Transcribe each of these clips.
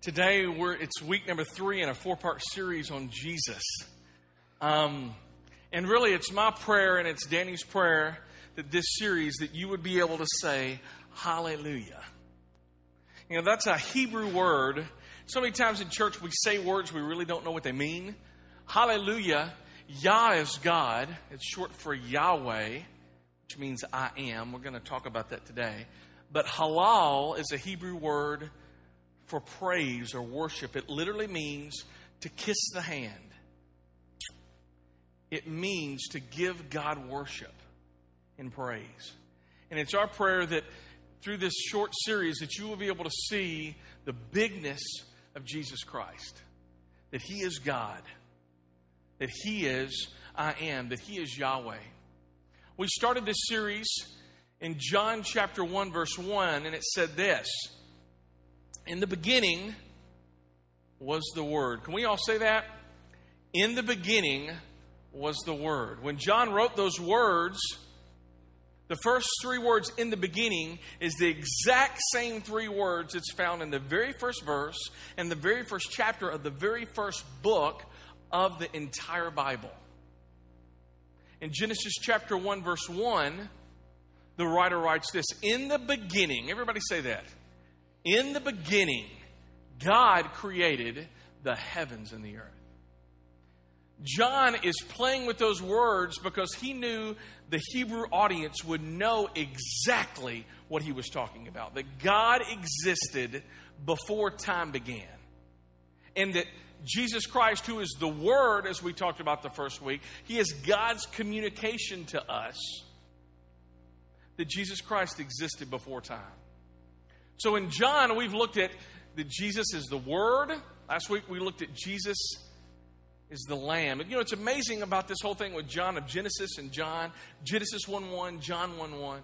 Today, we're, it's week number three in a four part series on Jesus. Um, and really, it's my prayer and it's Danny's prayer that this series, that you would be able to say, Hallelujah. You know, that's a Hebrew word. So many times in church, we say words we really don't know what they mean. Hallelujah. Yah is God. It's short for Yahweh, which means I am. We're going to talk about that today. But halal is a Hebrew word for praise or worship. It literally means to kiss the hand. It means to give God worship and praise. And it's our prayer that through this short series that you will be able to see the bigness of Jesus Christ. That he is God. That he is I am, that he is Yahweh. We started this series in John chapter 1 verse 1 and it said this: in the beginning was the Word. Can we all say that? In the beginning was the Word. When John wrote those words, the first three words in the beginning is the exact same three words that's found in the very first verse and the very first chapter of the very first book of the entire Bible. In Genesis chapter 1, verse 1, the writer writes this In the beginning, everybody say that. In the beginning, God created the heavens and the earth. John is playing with those words because he knew the Hebrew audience would know exactly what he was talking about. That God existed before time began. And that Jesus Christ, who is the Word, as we talked about the first week, he is God's communication to us. That Jesus Christ existed before time. So in John, we've looked at that Jesus is the Word. Last week, we looked at Jesus is the Lamb. And you know, it's amazing about this whole thing with John of Genesis and John, Genesis 1 1, John 1 1,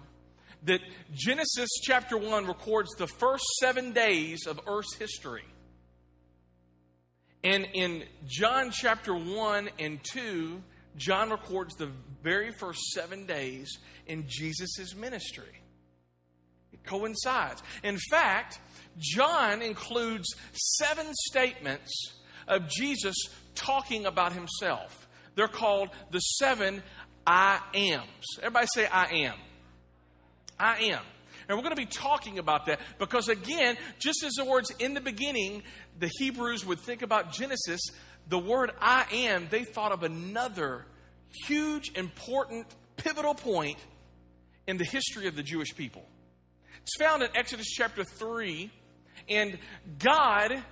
that Genesis chapter 1 records the first seven days of Earth's history. And in John chapter 1 and 2, John records the very first seven days in Jesus' ministry coincides. In fact, John includes seven statements of Jesus talking about himself. They're called the seven I ams. Everybody say, I am. I am. And we're going to be talking about that because, again, just as the words in the beginning, the Hebrews would think about Genesis, the word I am, they thought of another huge, important, pivotal point in the history of the Jewish people. It's found in Exodus chapter 3. And God,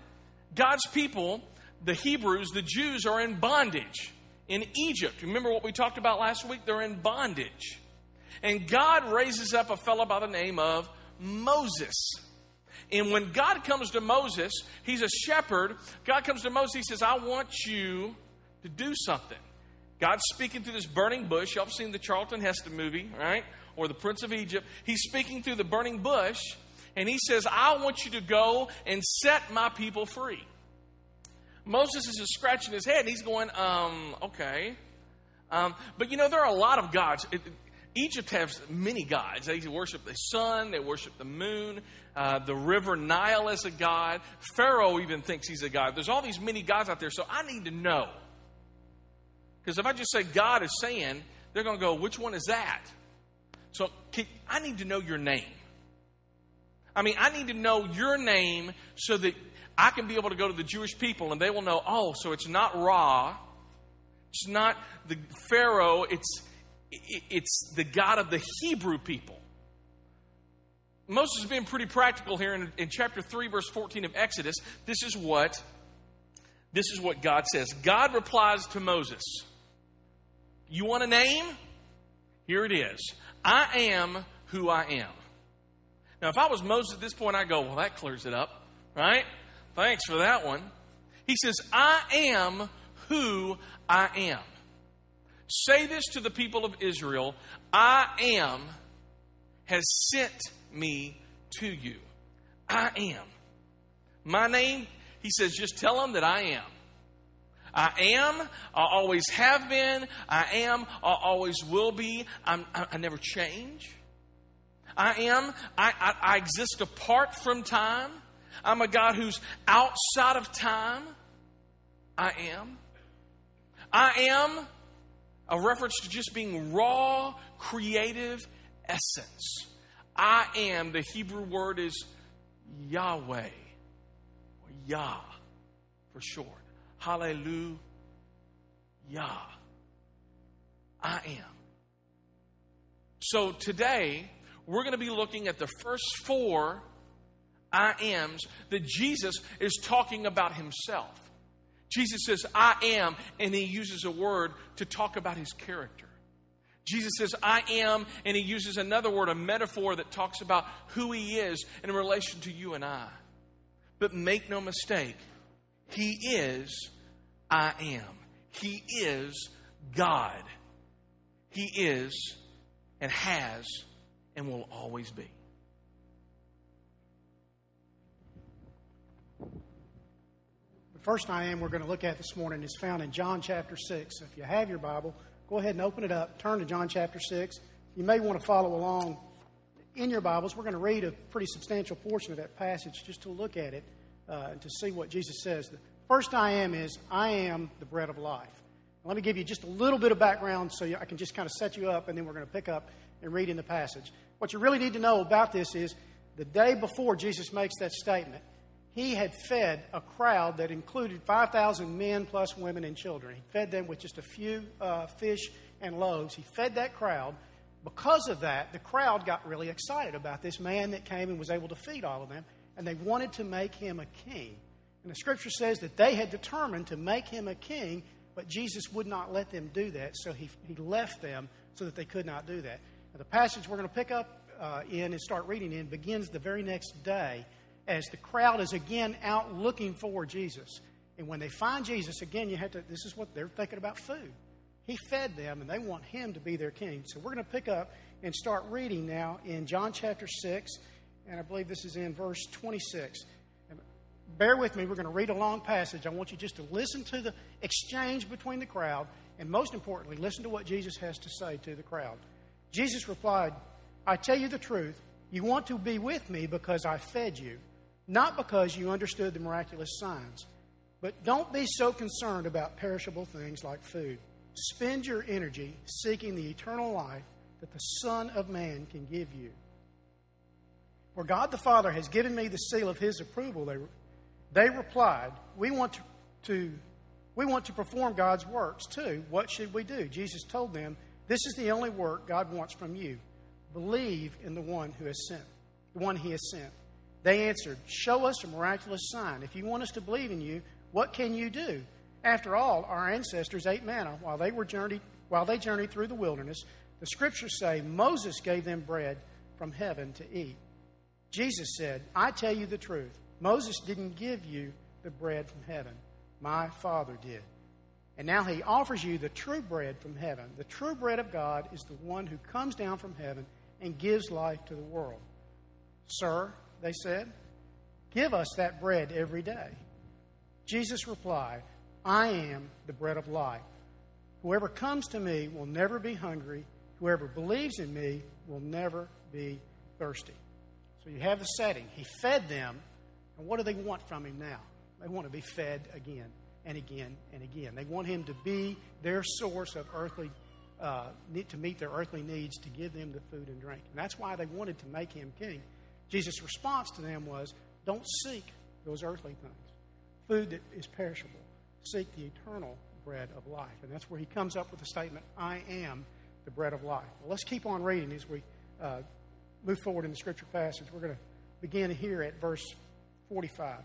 God's people, the Hebrews, the Jews, are in bondage in Egypt. Remember what we talked about last week? They're in bondage. And God raises up a fellow by the name of Moses. And when God comes to Moses, he's a shepherd. God comes to Moses, he says, I want you to do something. God's speaking through this burning bush. Y'all have seen the Charlton Heston movie, right? Or the prince of Egypt. He's speaking through the burning bush, and he says, I want you to go and set my people free. Moses is just scratching his head, and he's going, um, okay. Um, but you know, there are a lot of gods. It, Egypt has many gods. They worship the sun, they worship the moon, uh, the river Nile is a god. Pharaoh even thinks he's a god. There's all these many gods out there, so I need to know. Because if I just say God is saying, they're going to go, which one is that? So can, I need to know your name. I mean, I need to know your name so that I can be able to go to the Jewish people and they will know, oh, so it's not Ra, it's not the Pharaoh, it's, it's the God of the Hebrew people. Moses is being pretty practical here in, in chapter 3, verse 14 of Exodus. This is what this is what God says. God replies to Moses. You want a name? Here it is. I am who I am. Now, if I was Moses at this point, I'd go, well, that clears it up, right? Thanks for that one. He says, I am who I am. Say this to the people of Israel I am has sent me to you. I am. My name, he says, just tell them that I am. I am, I always have been, I am, I always will be. I, I never change. I am, I, I, I exist apart from time. I'm a God who's outside of time. I am. I am a reference to just being raw, creative essence. I am, the Hebrew word is Yahweh, or Yah for short. Hallelujah. I am. So today, we're going to be looking at the first four I ams that Jesus is talking about himself. Jesus says, I am, and he uses a word to talk about his character. Jesus says, I am, and he uses another word, a metaphor that talks about who he is in relation to you and I. But make no mistake, he is I am. He is God. He is and has and will always be. The first I am we're going to look at this morning is found in John chapter 6. If you have your Bible, go ahead and open it up. Turn to John chapter 6. You may want to follow along in your Bibles. We're going to read a pretty substantial portion of that passage just to look at it uh, to see what Jesus says. The first I am is, I am the bread of life. Let me give you just a little bit of background so I can just kind of set you up, and then we're going to pick up and read in the passage. What you really need to know about this is the day before Jesus makes that statement, he had fed a crowd that included 5,000 men plus women and children. He fed them with just a few uh, fish and loaves. He fed that crowd. Because of that, the crowd got really excited about this man that came and was able to feed all of them, and they wanted to make him a king. And the scripture says that they had determined to make him a king but Jesus would not let them do that, so he, he left them so that they could not do that. Now, the passage we're going to pick up uh, in and start reading in begins the very next day as the crowd is again out looking for Jesus. And when they find Jesus, again, you have to, this is what they're thinking about food. He fed them, and they want him to be their king. So we're going to pick up and start reading now in John chapter 6, and I believe this is in verse 26 bear with me. We're going to read a long passage. I want you just to listen to the exchange between the crowd, and most importantly, listen to what Jesus has to say to the crowd. Jesus replied, I tell you the truth. You want to be with me because I fed you, not because you understood the miraculous signs. But don't be so concerned about perishable things like food. Spend your energy seeking the eternal life that the Son of Man can give you. For God the Father has given me the seal of his approval, they they replied, We want to, to, we want to perform God's works too. What should we do? Jesus told them, This is the only work God wants from you. Believe in the one who has sent, the one he has sent. They answered, Show us a miraculous sign. If you want us to believe in you, what can you do? After all, our ancestors ate manna while they were journeyed while they journeyed through the wilderness. The scriptures say Moses gave them bread from heaven to eat. Jesus said, I tell you the truth. Moses didn't give you the bread from heaven. My Father did. And now he offers you the true bread from heaven. The true bread of God is the one who comes down from heaven and gives life to the world. Sir, they said, give us that bread every day. Jesus replied, I am the bread of life. Whoever comes to me will never be hungry. Whoever believes in me will never be thirsty. So you have the setting. He fed them and what do they want from him now? They want to be fed again and again and again. They want him to be their source of earthly, uh, to meet their earthly needs, to give them the food and drink. And that's why they wanted to make him king. Jesus' response to them was, don't seek those earthly things, food that is perishable. Seek the eternal bread of life. And that's where he comes up with the statement, I am the bread of life. Well, let's keep on reading as we uh, move forward in the scripture passage. We're going to begin here at verse 45.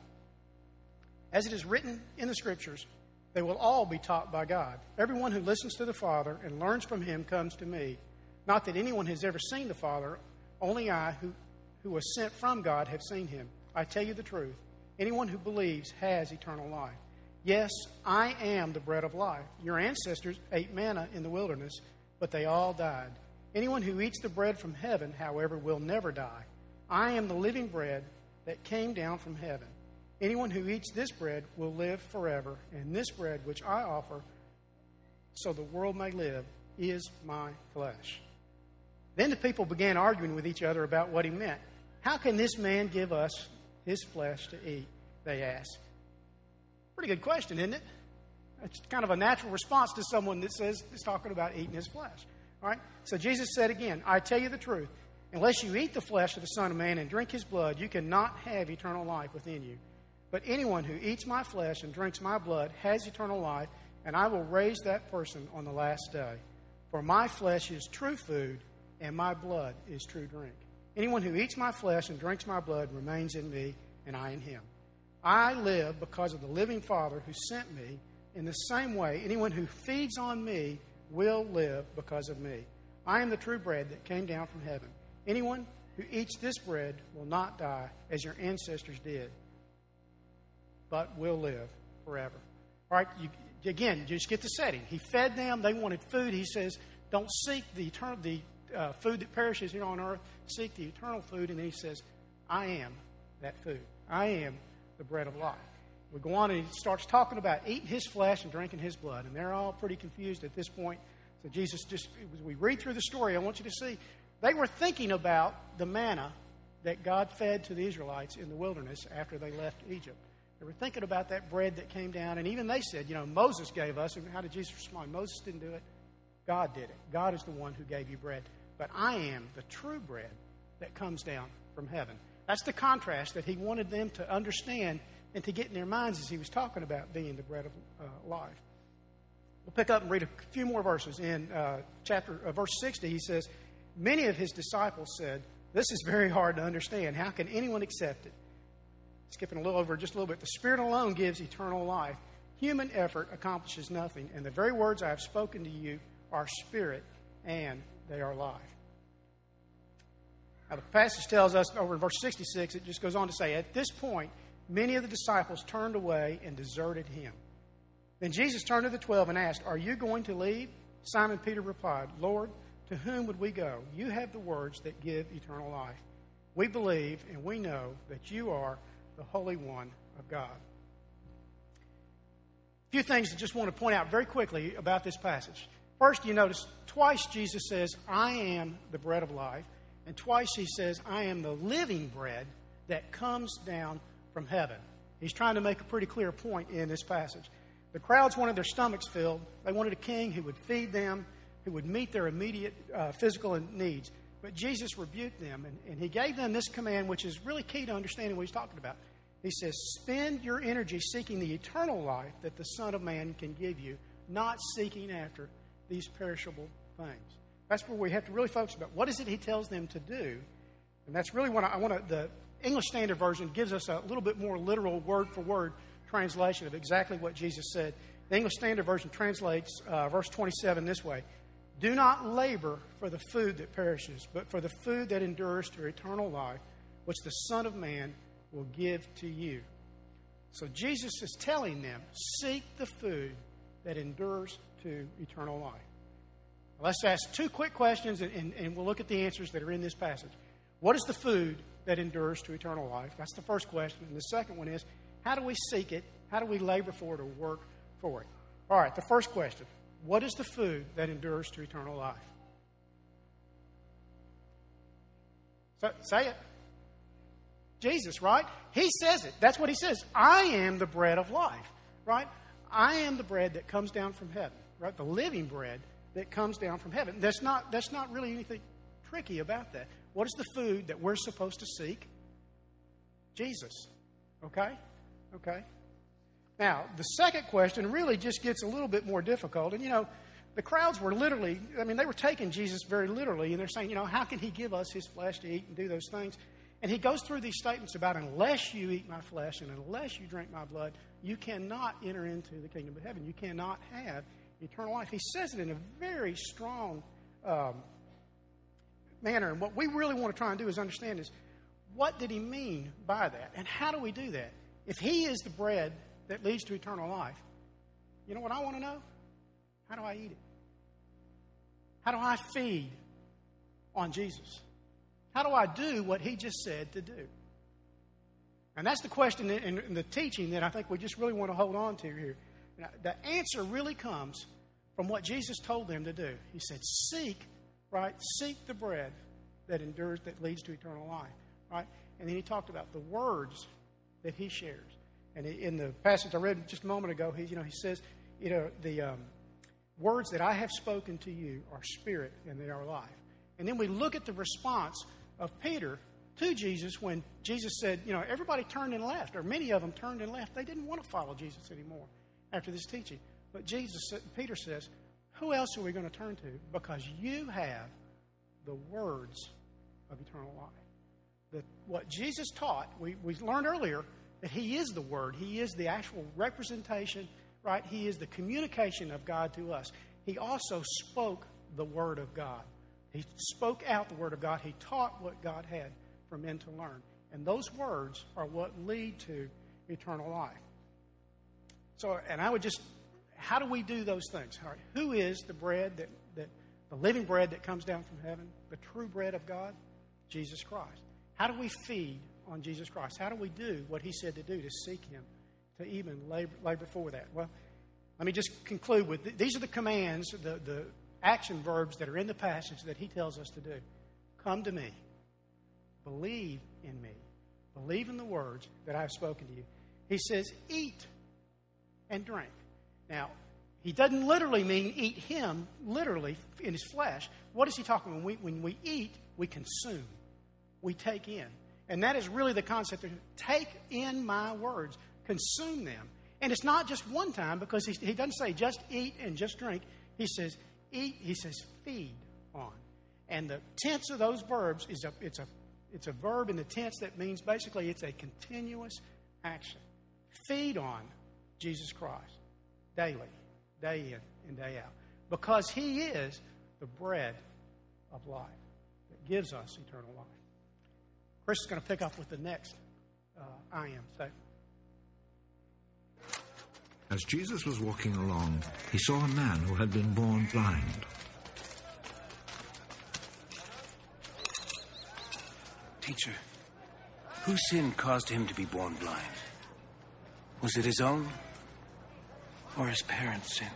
As it is written in the Scriptures, they will all be taught by God. Everyone who listens to the Father and learns from him comes to me. Not that anyone has ever seen the Father, only I, who, who was sent from God, have seen him. I tell you the truth. Anyone who believes has eternal life. Yes, I am the bread of life. Your ancestors ate manna in the wilderness, but they all died. Anyone who eats the bread from heaven, however, will never die. I am the living bread that came down from heaven. Anyone who eats this bread will live forever, and this bread which I offer, so the world may live, is my flesh. Then the people began arguing with each other about what he meant. How can this man give us his flesh to eat? They asked. Pretty good question, isn't it? It's kind of a natural response to someone that says is talking about eating his flesh. So Jesus said again, I tell you the truth. Unless you eat the flesh of the Son of Man and drink his blood, you cannot have eternal life within you. But anyone who eats my flesh and drinks my blood has eternal life, and I will raise that person on the last day. For my flesh is true food, and my blood is true drink. Anyone who eats my flesh and drinks my blood remains in me, and I in him. I live because of the living Father who sent me. In the same way, anyone who feeds on me will live because of me. I am the true bread that came down from heaven. Anyone who eats this bread will not die as your ancestors did, but will live forever. All right, you, again, just get the setting. He fed them, they wanted food. He says, Don't seek the, eternal, the uh, food that perishes here on earth, seek the eternal food. And then he says, I am that food. I am the bread of life. We go on and he starts talking about eating his flesh and drinking his blood. And they're all pretty confused at this point. So Jesus just, we read through the story, I want you to see they were thinking about the manna that God fed to the Israelites in the wilderness after they left Egypt. They were thinking about that bread that came down, and even they said, you know, Moses gave us. And how did Jesus respond? Moses didn't do it. God did it. God is the one who gave you bread. But I am the true bread that comes down from heaven. That's the contrast that he wanted them to understand and to get in their minds as he was talking about being the bread of uh, life. We'll pick up and read a few more verses. In uh, chapter uh, verse 60, he says, Many of his disciples said, This is very hard to understand. How can anyone accept it? Skipping a little over just a little bit. The Spirit alone gives eternal life. Human effort accomplishes nothing, and the very words I have spoken to you are spirit and they are life. Now, the passage tells us over in verse 66, it just goes on to say, At this point, many of the disciples turned away and deserted him. Then Jesus turned to the twelve and asked, Are you going to leave? Simon Peter replied, Lord, to whom would we go? You have the words that give eternal life. We believe and we know that you are the Holy One of God. A few things I just want to point out very quickly about this passage. First, you notice twice Jesus says, I am the bread of life, and twice he says, I am the living bread that comes down from heaven. He's trying to make a pretty clear point in this passage. The crowds wanted their stomachs filled. They wanted a king who would feed them, who would meet their immediate uh, physical needs. But Jesus rebuked them, and, and he gave them this command, which is really key to understanding what he's talking about. He says, Spend your energy seeking the eternal life that the Son of Man can give you, not seeking after these perishable things. That's where we have to really focus about what is it he tells them to do. And that's really what I, I want to, the English Standard Version gives us a little bit more literal word for word translation of exactly what Jesus said. The English Standard Version translates uh, verse 27 this way Do not labor for the food that perishes, but for the food that endures to eternal life, which the Son of Man will give to you. So Jesus is telling them seek the food that endures to eternal life. Let's ask two quick questions and, and, and, we'll look at the answers that are in this passage. What is the food that endures to eternal life? That's the first question. And the second one is how do we seek it? How do we labor for it or work for it? All right, the first question What is the food that endures to eternal life? So, say it. Jesus, right? He says it. That's what he says. I am the bread of life, right? I am the bread that comes down from heaven, right? The living bread that comes down from heaven. That's not, that's not really anything tricky about that. What is the food that we're supposed to seek? Jesus. Okay? Okay? Now, the second question really just gets a little bit more difficult. And, you know, the crowds were literally, I mean, they were taking Jesus very literally, and they're saying, you know, how can he give us his flesh to eat and do those things? And he goes through these statements about unless you eat my flesh and unless you drink my blood, you cannot enter into the kingdom of heaven. You cannot have eternal life. He says it in a very strong um, manner. And what we really want to try and do is understand is what did he mean by that? And how do we do that? If he is the bread that leads to eternal life, you know what I want to know? How do I eat it? How do I feed on Jesus? How do I do what he just said to do? And that's the question in, the teaching that I think we just really want to hold on to here. the answer really comes from what Jesus told them to do. He said, Seek, right? Seek the bread that endures, that leads to eternal life, right? And then he talked about the words that he shares. And in the passage I read just a moment ago, he, you know, he says, you know, the um, words that I have spoken to you are spirit and they are life. And then we look at the response of Peter to Jesus when Jesus said, you know, everybody turned and left, or many of them turned and left. They didn't want to follow Jesus anymore after this teaching. But Jesus, Peter says, who else are we going to turn to? Because you have the words of eternal life. The, what Jesus taught, we, we learned earlier that He is the Word. He is the actual representation, right? He is the communication of God to us. He also spoke the Word of God. He spoke out the Word of God. He taught what God had for men to learn. And those words are what lead to eternal life. So, and I would just, how do we do those things? All right, who is the bread that, that, the living bread that comes down from heaven, the true bread of God? Jesus Christ. How do we feed on Jesus Christ? How do we do what he said to do to seek him, to even labor, labor for that? Well, let me just conclude with th- these are the commands, the, the action verbs that are in the passage that he tells us to do. Come to me. Believe in me. Believe in the words that I have spoken to you. He says, eat and drink. Now, he doesn't literally mean eat him, literally in his flesh. What is he talking when we, when we eat, we consume, we take in. And that is really the concept of take in my words, consume them. And it's not just one time because he, he doesn't say just eat and just drink. He says eat, he says feed on. And the tense of those verbs is a, it's, a, it's a verb in the tense that means basically it's a continuous action. Feed on Jesus Christ daily, day in and day out. Because he is the bread of life that gives us eternal life. Chris is going to pick up with the next uh, I am statement. As Jesus was walking along, he saw a man who had been born blind. Teacher, whose sin caused him to be born blind? Was it his own or his parents' sin?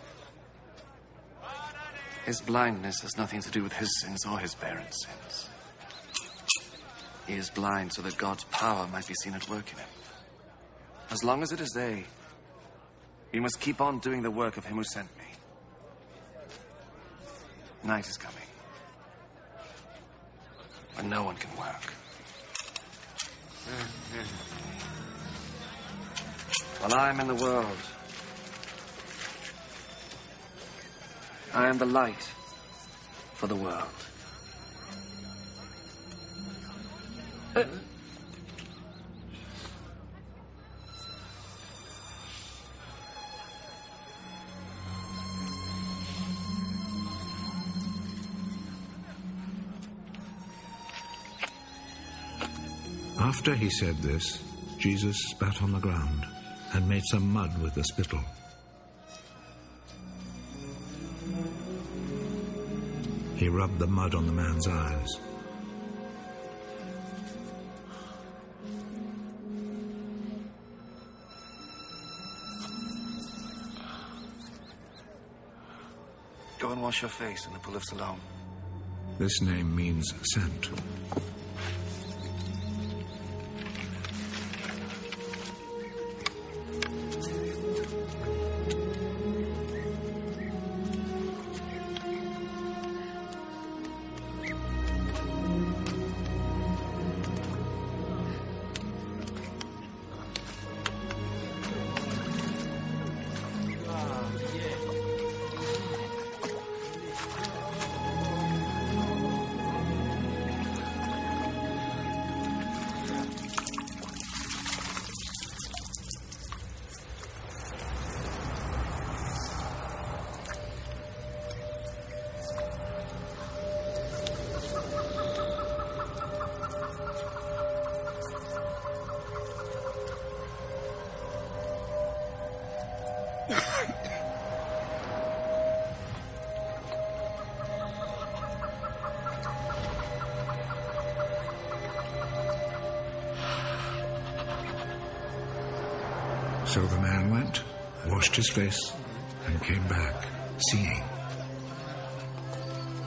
His blindness has nothing to do with his sins or his parents' sins. He is blind so that God's power might be seen at work in him. As long as it is day, we must keep on doing the work of him who sent me. Night is coming, when no one can work. While I am in the world, I am the light for the world. After he said this, Jesus spat on the ground and made some mud with the spittle. He rubbed the mud on the man's eyes. Go and wash your face in the pool of Siloam. This name means sent. So the man went, washed his face, and came back, seeing.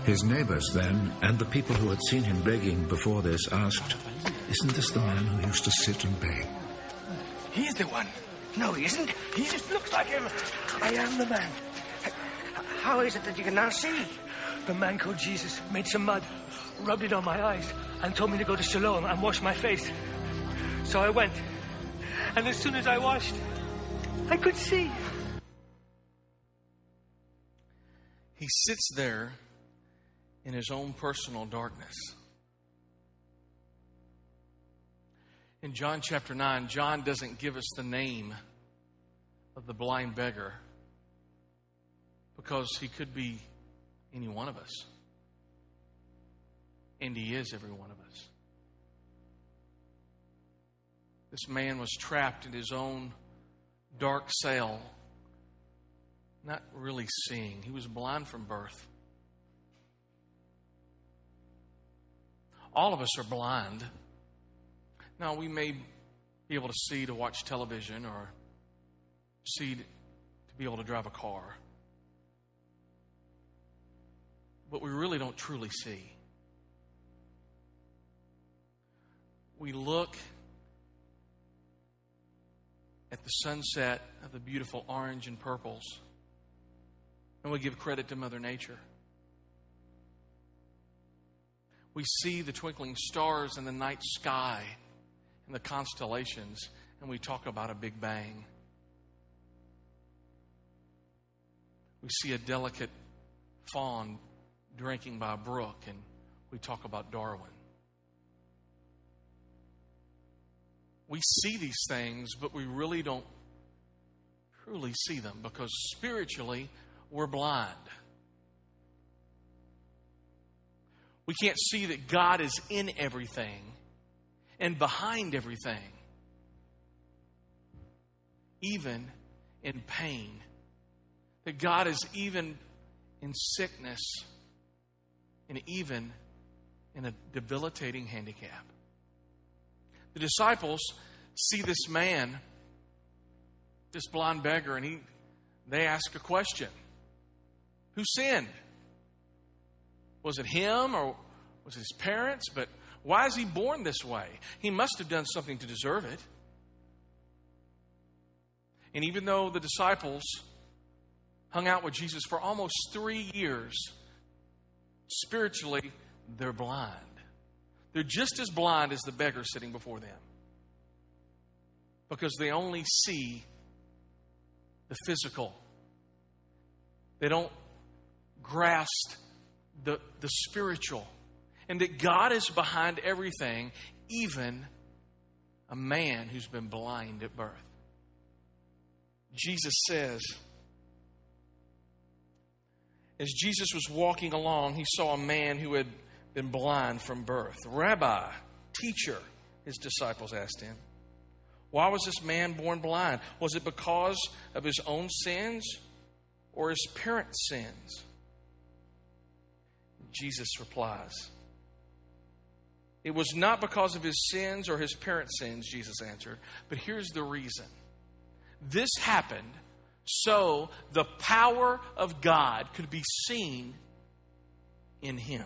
His neighbors then, and the people who had seen him begging before this, asked, Isn't this the man who used to sit and beg? He's the one. No, he isn't. He just looks like him. I am the man. How is it that you can now see? The man called Jesus made some mud, rubbed it on my eyes, and told me to go to Siloam and wash my face. So I went. And as soon as I washed, I could see. He sits there in his own personal darkness. In John chapter 9, John doesn't give us the name of the blind beggar because he could be any one of us. And he is every one of us. This man was trapped in his own dark cell, not really seeing. He was blind from birth. All of us are blind. Now, we may be able to see to watch television or see to be able to drive a car, but we really don't truly see. We look at the sunset of the beautiful orange and purples, and we give credit to Mother Nature. We see the twinkling stars in the night sky and the constellations, and we talk about a big bang. We see a delicate fawn drinking by a brook, and we talk about Darwin. We see these things, but we really don't truly see them because spiritually we're blind. We can't see that God is in everything and behind everything, even in pain. That God is even in sickness and even in a debilitating handicap. The disciples see this man, this blind beggar, and he, they ask a question Who sinned? Was it him or was it his parents? But why is he born this way? He must have done something to deserve it. And even though the disciples hung out with Jesus for almost three years, spiritually, they're blind. They're just as blind as the beggar sitting before them because they only see the physical. They don't grasp the, the spiritual and that God is behind everything, even a man who's been blind at birth. Jesus says, as Jesus was walking along, he saw a man who had been blind from birth. Rabbi, teacher, his disciples asked him, why was this man born blind? Was it because of his own sins or his parents' sins? Jesus replies, it was not because of his sins or his parents' sins, Jesus answered, but here's the reason. This happened so the power of God could be seen in him.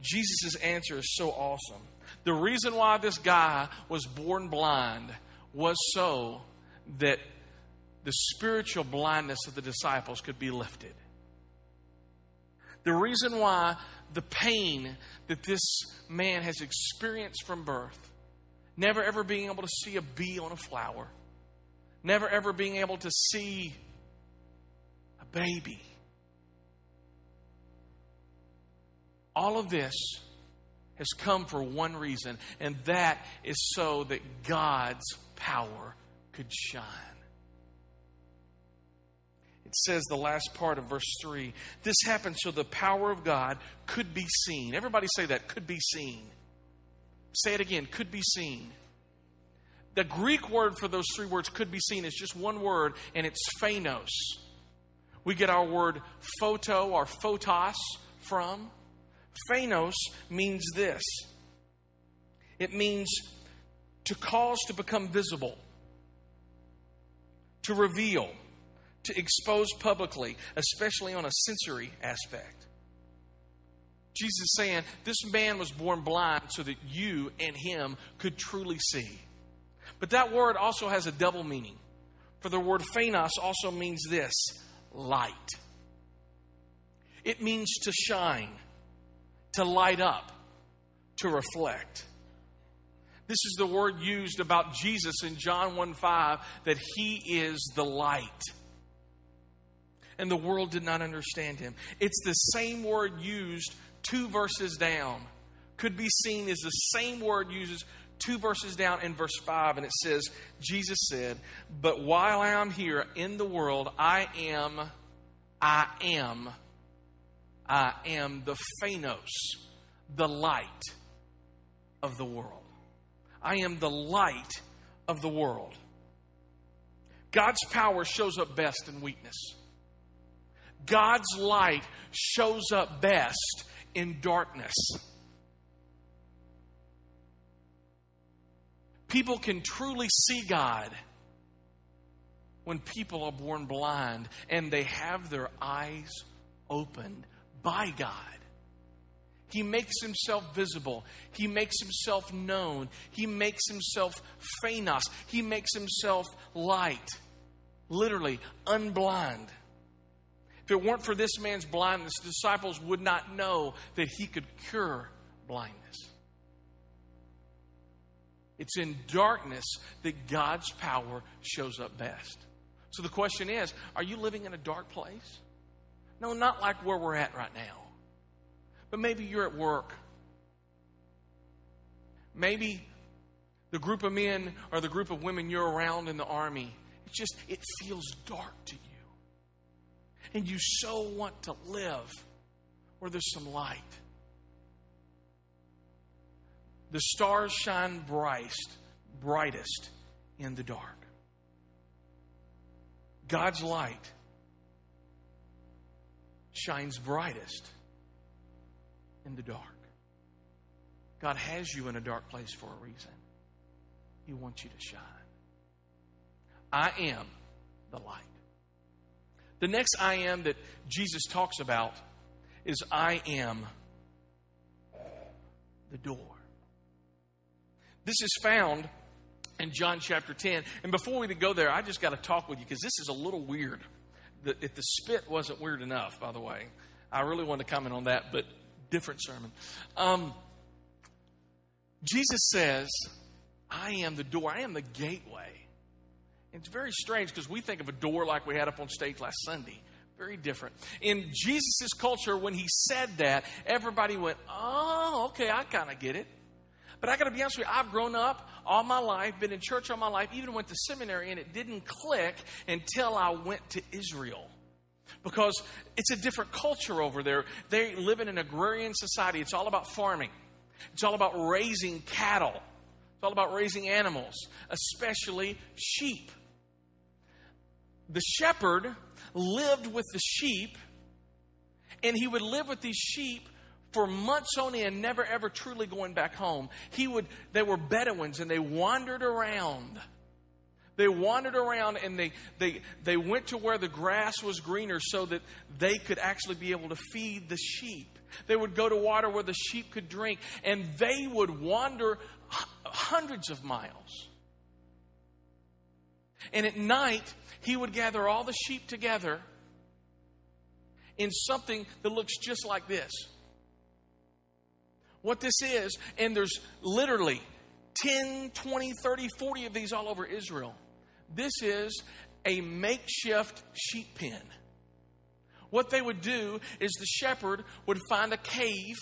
Jesus' answer is so awesome. The reason why this guy was born blind was so that the spiritual blindness of the disciples could be lifted. The reason why the pain that this man has experienced from birth, never ever being able to see a bee on a flower, never ever being able to see a baby. All of this has come for one reason, and that is so that God's power could shine. It says the last part of verse 3 this happened so the power of God could be seen. Everybody say that, could be seen. Say it again, could be seen. The Greek word for those three words, could be seen, is just one word, and it's phanos. We get our word photo or photos from. Phanos means this it means to cause to become visible, to reveal to expose publicly, especially on a sensory aspect. Jesus is saying this man was born blind so that you and him could truly see. But that word also has a double meaning. For the word phanos also means this light. It means to shine, to light up, to reflect. This is the word used about Jesus in John 1 5 that he is the light. And the world did not understand him. It's the same word used two verses down. Could be seen as the same word used two verses down in verse 5, and it says, Jesus said, But while I am here in the world, I am, I am, I am the phanos, the light of the world. I am the light of the world. God's power shows up best in weakness. God's light shows up best in darkness. People can truly see God when people are born blind and they have their eyes opened by God. He makes himself visible. He makes himself known. He makes himself phanos. He makes himself light. Literally, unblind. If it weren't for this man's blindness, the disciples would not know that he could cure blindness. It's in darkness that God's power shows up best. So the question is are you living in a dark place? No, not like where we're at right now. But maybe you're at work. Maybe the group of men or the group of women you're around in the army, it just it feels dark to you. And you so want to live where there's some light. The stars shine brightest, brightest in the dark. God's light shines brightest in the dark. God has you in a dark place for a reason. He wants you to shine. I am the light. The next I am that Jesus talks about is I am the door. This is found in John chapter 10. And before we go there, I just got to talk with you because this is a little weird. If the spit wasn't weird enough, by the way, I really want to comment on that, but different sermon. Um, Jesus says, I am the door, I am the gateway. It's very strange because we think of a door like we had up on stage last Sunday. Very different. In Jesus' culture, when he said that, everybody went, Oh, okay, I kind of get it. But I got to be honest with you, I've grown up all my life, been in church all my life, even went to seminary, and it didn't click until I went to Israel because it's a different culture over there. They live in an agrarian society. It's all about farming, it's all about raising cattle, it's all about raising animals, especially sheep. The shepherd lived with the sheep, and he would live with these sheep for months on end, never ever truly going back home. He would, they were Bedouins and they wandered around. They wandered around and they, they, they went to where the grass was greener so that they could actually be able to feed the sheep. They would go to water where the sheep could drink, and they would wander hundreds of miles. And at night, he would gather all the sheep together in something that looks just like this. What this is, and there's literally 10, 20, 30, 40 of these all over Israel. This is a makeshift sheep pen. What they would do is the shepherd would find a cave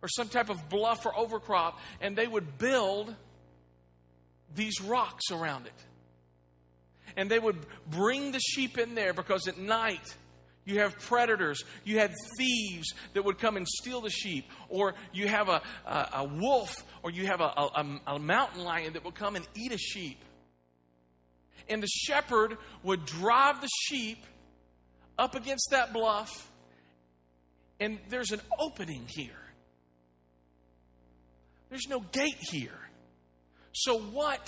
or some type of bluff or overcrop, and they would build these rocks around it. And they would bring the sheep in there because at night you have predators, you had thieves that would come and steal the sheep, or you have a, a, a wolf, or you have a, a, a mountain lion that would come and eat a sheep and the shepherd would drive the sheep up against that bluff, and there's an opening here. There's no gate here. So what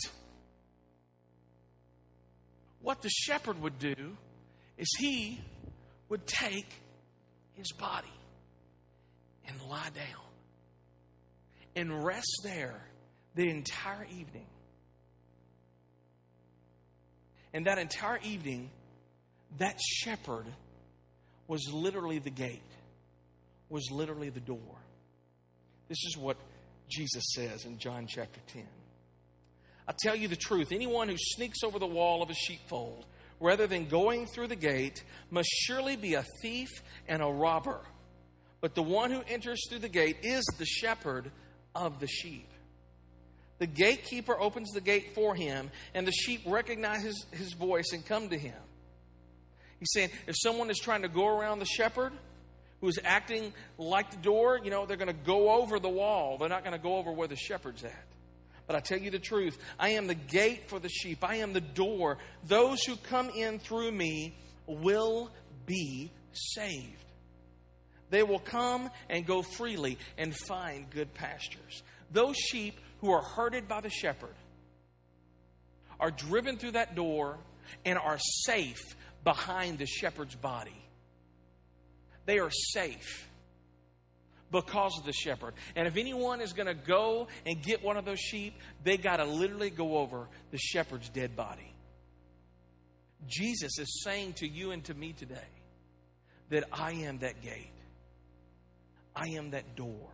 what the shepherd would do is he would take his body and lie down and rest there the entire evening And that entire evening, that shepherd was literally the gate, was literally the door. This is what Jesus says in John chapter 10. I tell you the truth anyone who sneaks over the wall of a sheepfold rather than going through the gate must surely be a thief and a robber. But the one who enters through the gate is the shepherd of the sheep. The gatekeeper opens the gate for him, and the sheep recognize his, his voice and come to him. He's saying if someone is trying to go around the shepherd who's acting like the door, you know, they're going to go over the wall. They're not going to go over where the shepherd's at. But I tell you the truth I am the gate for the sheep, I am the door. Those who come in through me will be saved. They will come and go freely and find good pastures. Those sheep who are herded by the shepherd are driven through that door and are safe behind the shepherd's body. They are safe because of the shepherd. And if anyone is going to go and get one of those sheep, they got to literally go over the shepherd's dead body. Jesus is saying to you and to me today that I am that gate. I am that door.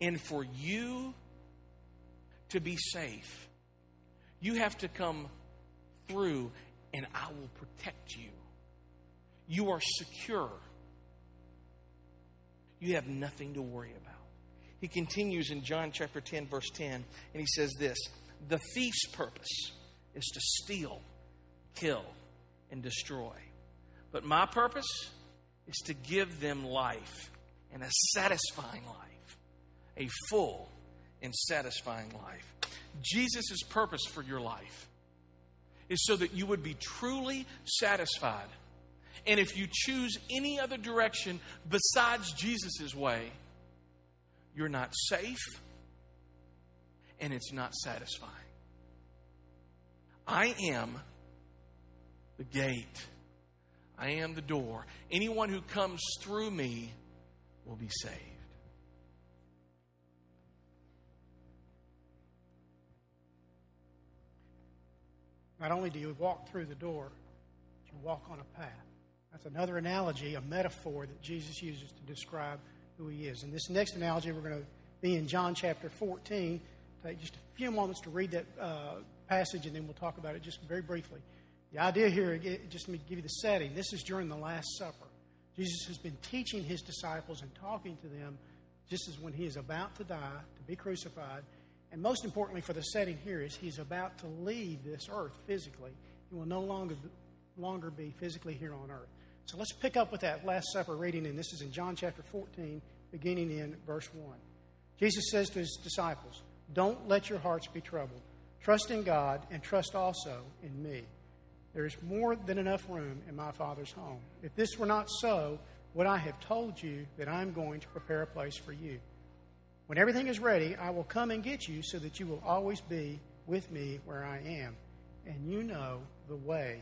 And for you to be safe, you have to come through and I will protect you. You are secure. You have nothing to worry about. He continues in John chapter 10, verse 10, and he says this The thief's purpose is to steal, kill, and destroy. But my purpose is to give them life and a satisfying life, a full and satisfying life. Jesus' purpose for your life is so that you would be truly satisfied. And if you choose any other direction besides Jesus' way, you're not safe and it's not satisfying. I am the gate. I am the door. Anyone who comes through me will be saved. Not only do you walk through the door, you walk on a path. That's another analogy, a metaphor that Jesus uses to describe who he is. In this next analogy, we're going to be in John chapter 14. Take just a few moments to read that uh, passage, and then we'll talk about it just very briefly. The idea here, just me give you the setting. This is during the Last Supper. Jesus has been teaching his disciples and talking to them just as when he is about to die, to be crucified, and most importantly, for the setting here, is he's about to leave this earth physically. He will no longer, longer be physically here on earth. So let's pick up with that Last Supper reading, and this is in John chapter 14, beginning in verse 1. Jesus says to his disciples, Don't let your hearts be troubled. Trust in God and trust also in me. There is more than enough room in my Father's home. If this were not so, would I have told you that I'm going to prepare a place for you? When everything is ready, I will come and get you so that you will always be with me where I am, and you know the way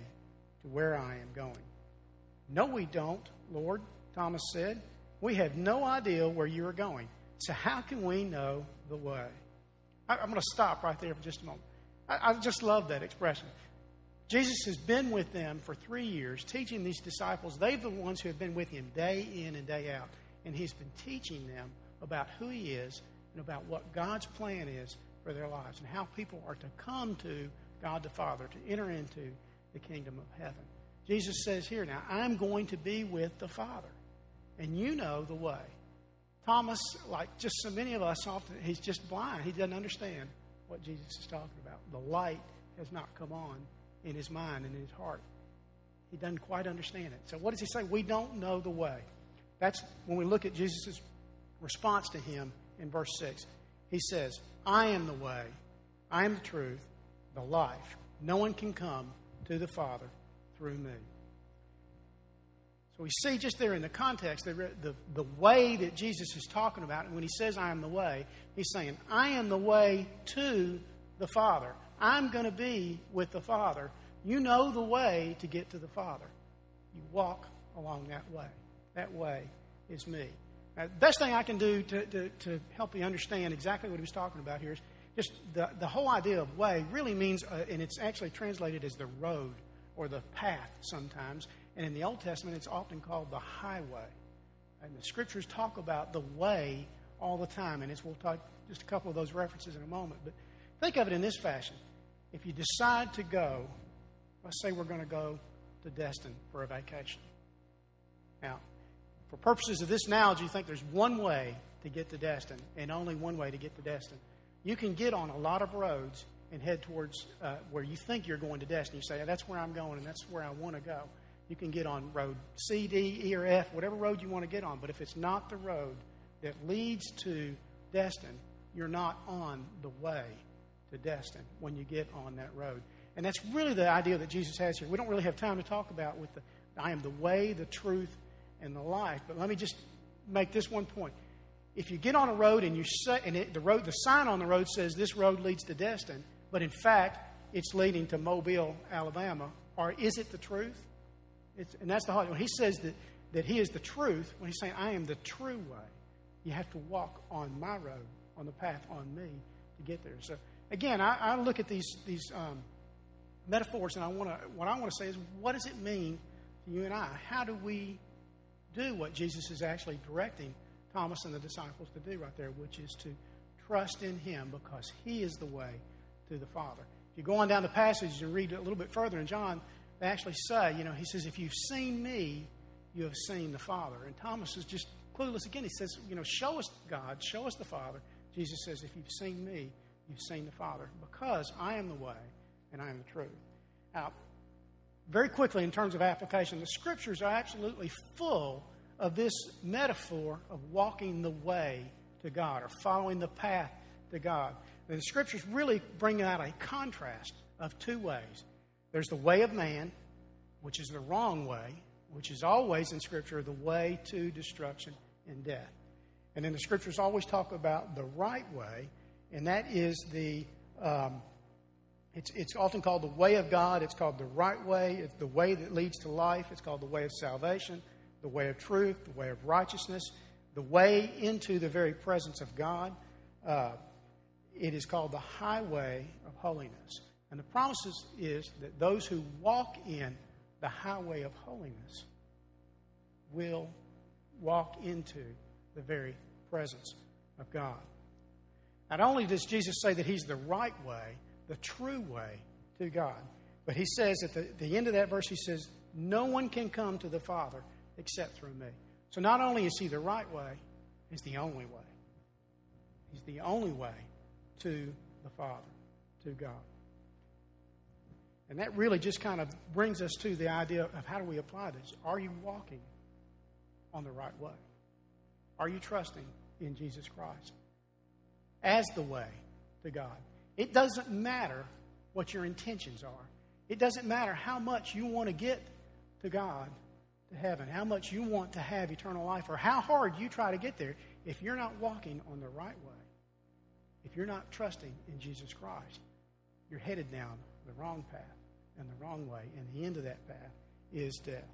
to where I am going. No, we don't, Lord, Thomas said. We have no idea where you are going. So, how can we know the way? I, am going to stop right there for just a moment. I, I just love that expression. Jesus has been with them for three years, teaching these disciples. They're the ones who have been with him day in and day out. And he's been teaching them about who He is and about what God's plan is for their lives and how people are to come to God the Father, to enter into the kingdom of heaven. Jesus says here now, I'm going to be with the Father, and you know the way. Thomas, like just so many of us, often he's just blind. He doesn't understand what Jesus is talking about. The light has not come on in his mind and in his heart. He doesn't quite understand it. So, what does he say? We don't know the way. That's when we look at Jesus' response to him in verse 6. He says, I am the way, I am the truth, the life. No one can come to the Father through me. So we see just there in the context the, the, the way that Jesus is talking about. And when he says, I am the way, he's saying, I am the way to the Father. I'm going to be with the Father. You know the way to get to the Father. You walk along that way. That way is me. Now, the best thing I can do to, to, to help you understand exactly what he was talking about here is just the, the whole idea of way really means, uh, and it's actually translated as the road or the path sometimes. And in the Old Testament, it's often called the highway. And the scriptures talk about the way all the time. And it's, we'll talk just a couple of those references in a moment. But think of it in this fashion. If you decide to go, let's say we're going to go to Destin for a vacation. Now, for purposes of this analogy, you think there's one way to get to Destin and only one way to get to Destin. You can get on a lot of roads and head towards uh, where you think you're going to Destin. You say, that's where I'm going and that's where I want to go. You can get on road C, D, E, or F, whatever road you want to get on. But if it's not the road that leads to Destin, you're not on the way to Destin when you get on that road. And that's really the idea that Jesus has here. We don't really have time to talk about with the I am the way, the truth, and the life. But let me just make this one point. If you get on a road and you say, and it, the road, the sign on the road says this road leads to Destin, but in fact it's leading to Mobile, Alabama, or is it the truth? It's, and that's the hard. When he says that that he is the truth, when he's saying I am the true way, you have to walk on my road, on the path on me to get there. So again, I, I look at these these um, metaphors, and I want to what I want to say is, what does it mean to you and I? How do we do what Jesus is actually directing Thomas and the disciples to do right there, which is to trust in Him because He is the way to the Father. If you go on down the passage and read a little bit further in John, they actually say, you know, He says, if you've seen me, you have seen the Father. And Thomas is just clueless again. He says, you know, show us God, show us the Father. Jesus says, if you've seen me, you've seen the Father because I am the way and I am the truth. Now, very quickly, in terms of application, the scriptures are absolutely full of this metaphor of walking the way to God or following the path to God. The scriptures really bring out a contrast of two ways there's the way of man, which is the wrong way, which is always in Scripture the way to destruction and death. And then the Scriptures always talk about the right way, and that is the um, it's, it's often called the way of God. It's called the right way. It's the way that leads to life. It's called the way of salvation, the way of truth, the way of righteousness, the way into the very presence of God. Uh, it is called the highway of holiness. And the promise is that those who walk in the highway of holiness will walk into the very presence of God. Not only does Jesus say that He's the right way, the true way to God. But he says at the, the end of that verse, he says, No one can come to the Father except through me. So not only is he the right way, he's the only way. He's the only way to the Father, to God. And that really just kind of brings us to the idea of how do we apply this? Are you walking on the right way? Are you trusting in Jesus Christ as the way to God? It doesn't matter what your intentions are. It doesn't matter how much you want to get to God, to heaven, how much you want to have eternal life, or how hard you try to get there. If you're not walking on the right way, if you're not trusting in Jesus Christ, you're headed down the wrong path and the wrong way, and the end of that path is death.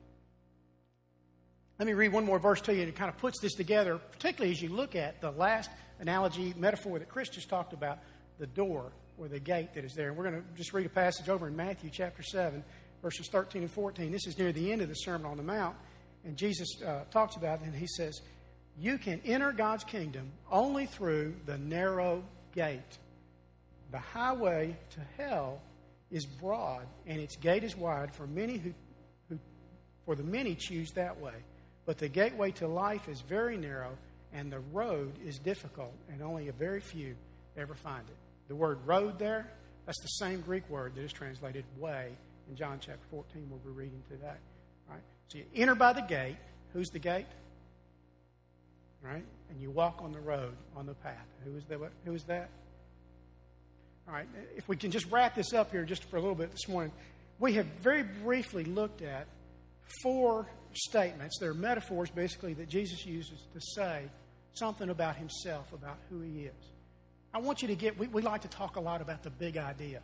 Let me read one more verse to you, and it kind of puts this together, particularly as you look at the last analogy, metaphor that Chris just talked about the door or the gate that is there. And we're going to just read a passage over in Matthew chapter 7, verses 13 and 14. This is near the end of the Sermon on the Mount. And Jesus uh, talks about it, and he says, You can enter God's kingdom only through the narrow gate. The highway to hell is broad, and its gate is wide for many who, who for the many choose that way. But the gateway to life is very narrow, and the road is difficult, and only a very few ever find it. The word road there, that's the same Greek word that is translated way in John chapter 14, where we're reading today. Right? So you enter by the gate. Who's the gate? Right? And you walk on the road, on the path. Who is, the, who is that? All right. If we can just wrap this up here just for a little bit this morning, we have very briefly looked at four statements. They're metaphors, basically, that Jesus uses to say something about himself, about who he is. I want you to get, we, we like to talk a lot about the big idea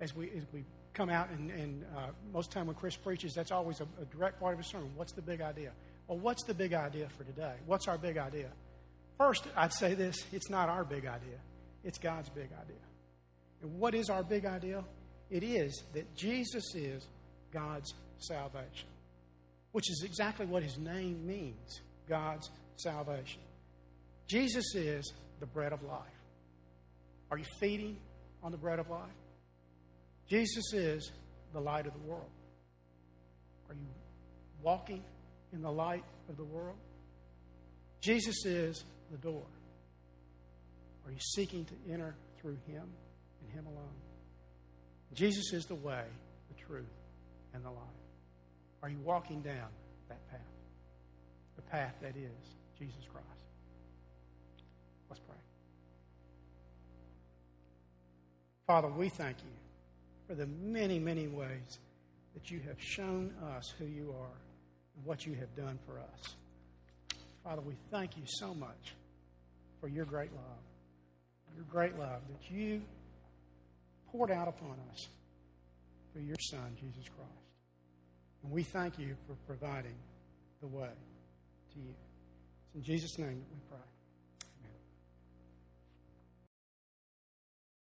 as we, as we come out, and, and uh, most time when Chris preaches, that's always a, a direct part of his sermon. What's the big idea? Well, what's the big idea for today? What's our big idea? First, I'd say this it's not our big idea, it's God's big idea. And what is our big idea? It is that Jesus is God's salvation, which is exactly what his name means God's salvation. Jesus is the bread of life. Are you feeding on the bread of life? Jesus is the light of the world. Are you walking in the light of the world? Jesus is the door. Are you seeking to enter through Him and Him alone? Jesus is the way, the truth, and the life. Are you walking down that path? The path that is Jesus Christ. Let's pray. Father, we thank you for the many, many ways that you have shown us who you are and what you have done for us. Father, we thank you so much for your great love, your great love that you poured out upon us through your Son, Jesus Christ. And we thank you for providing the way to you. It's in Jesus' name that we pray.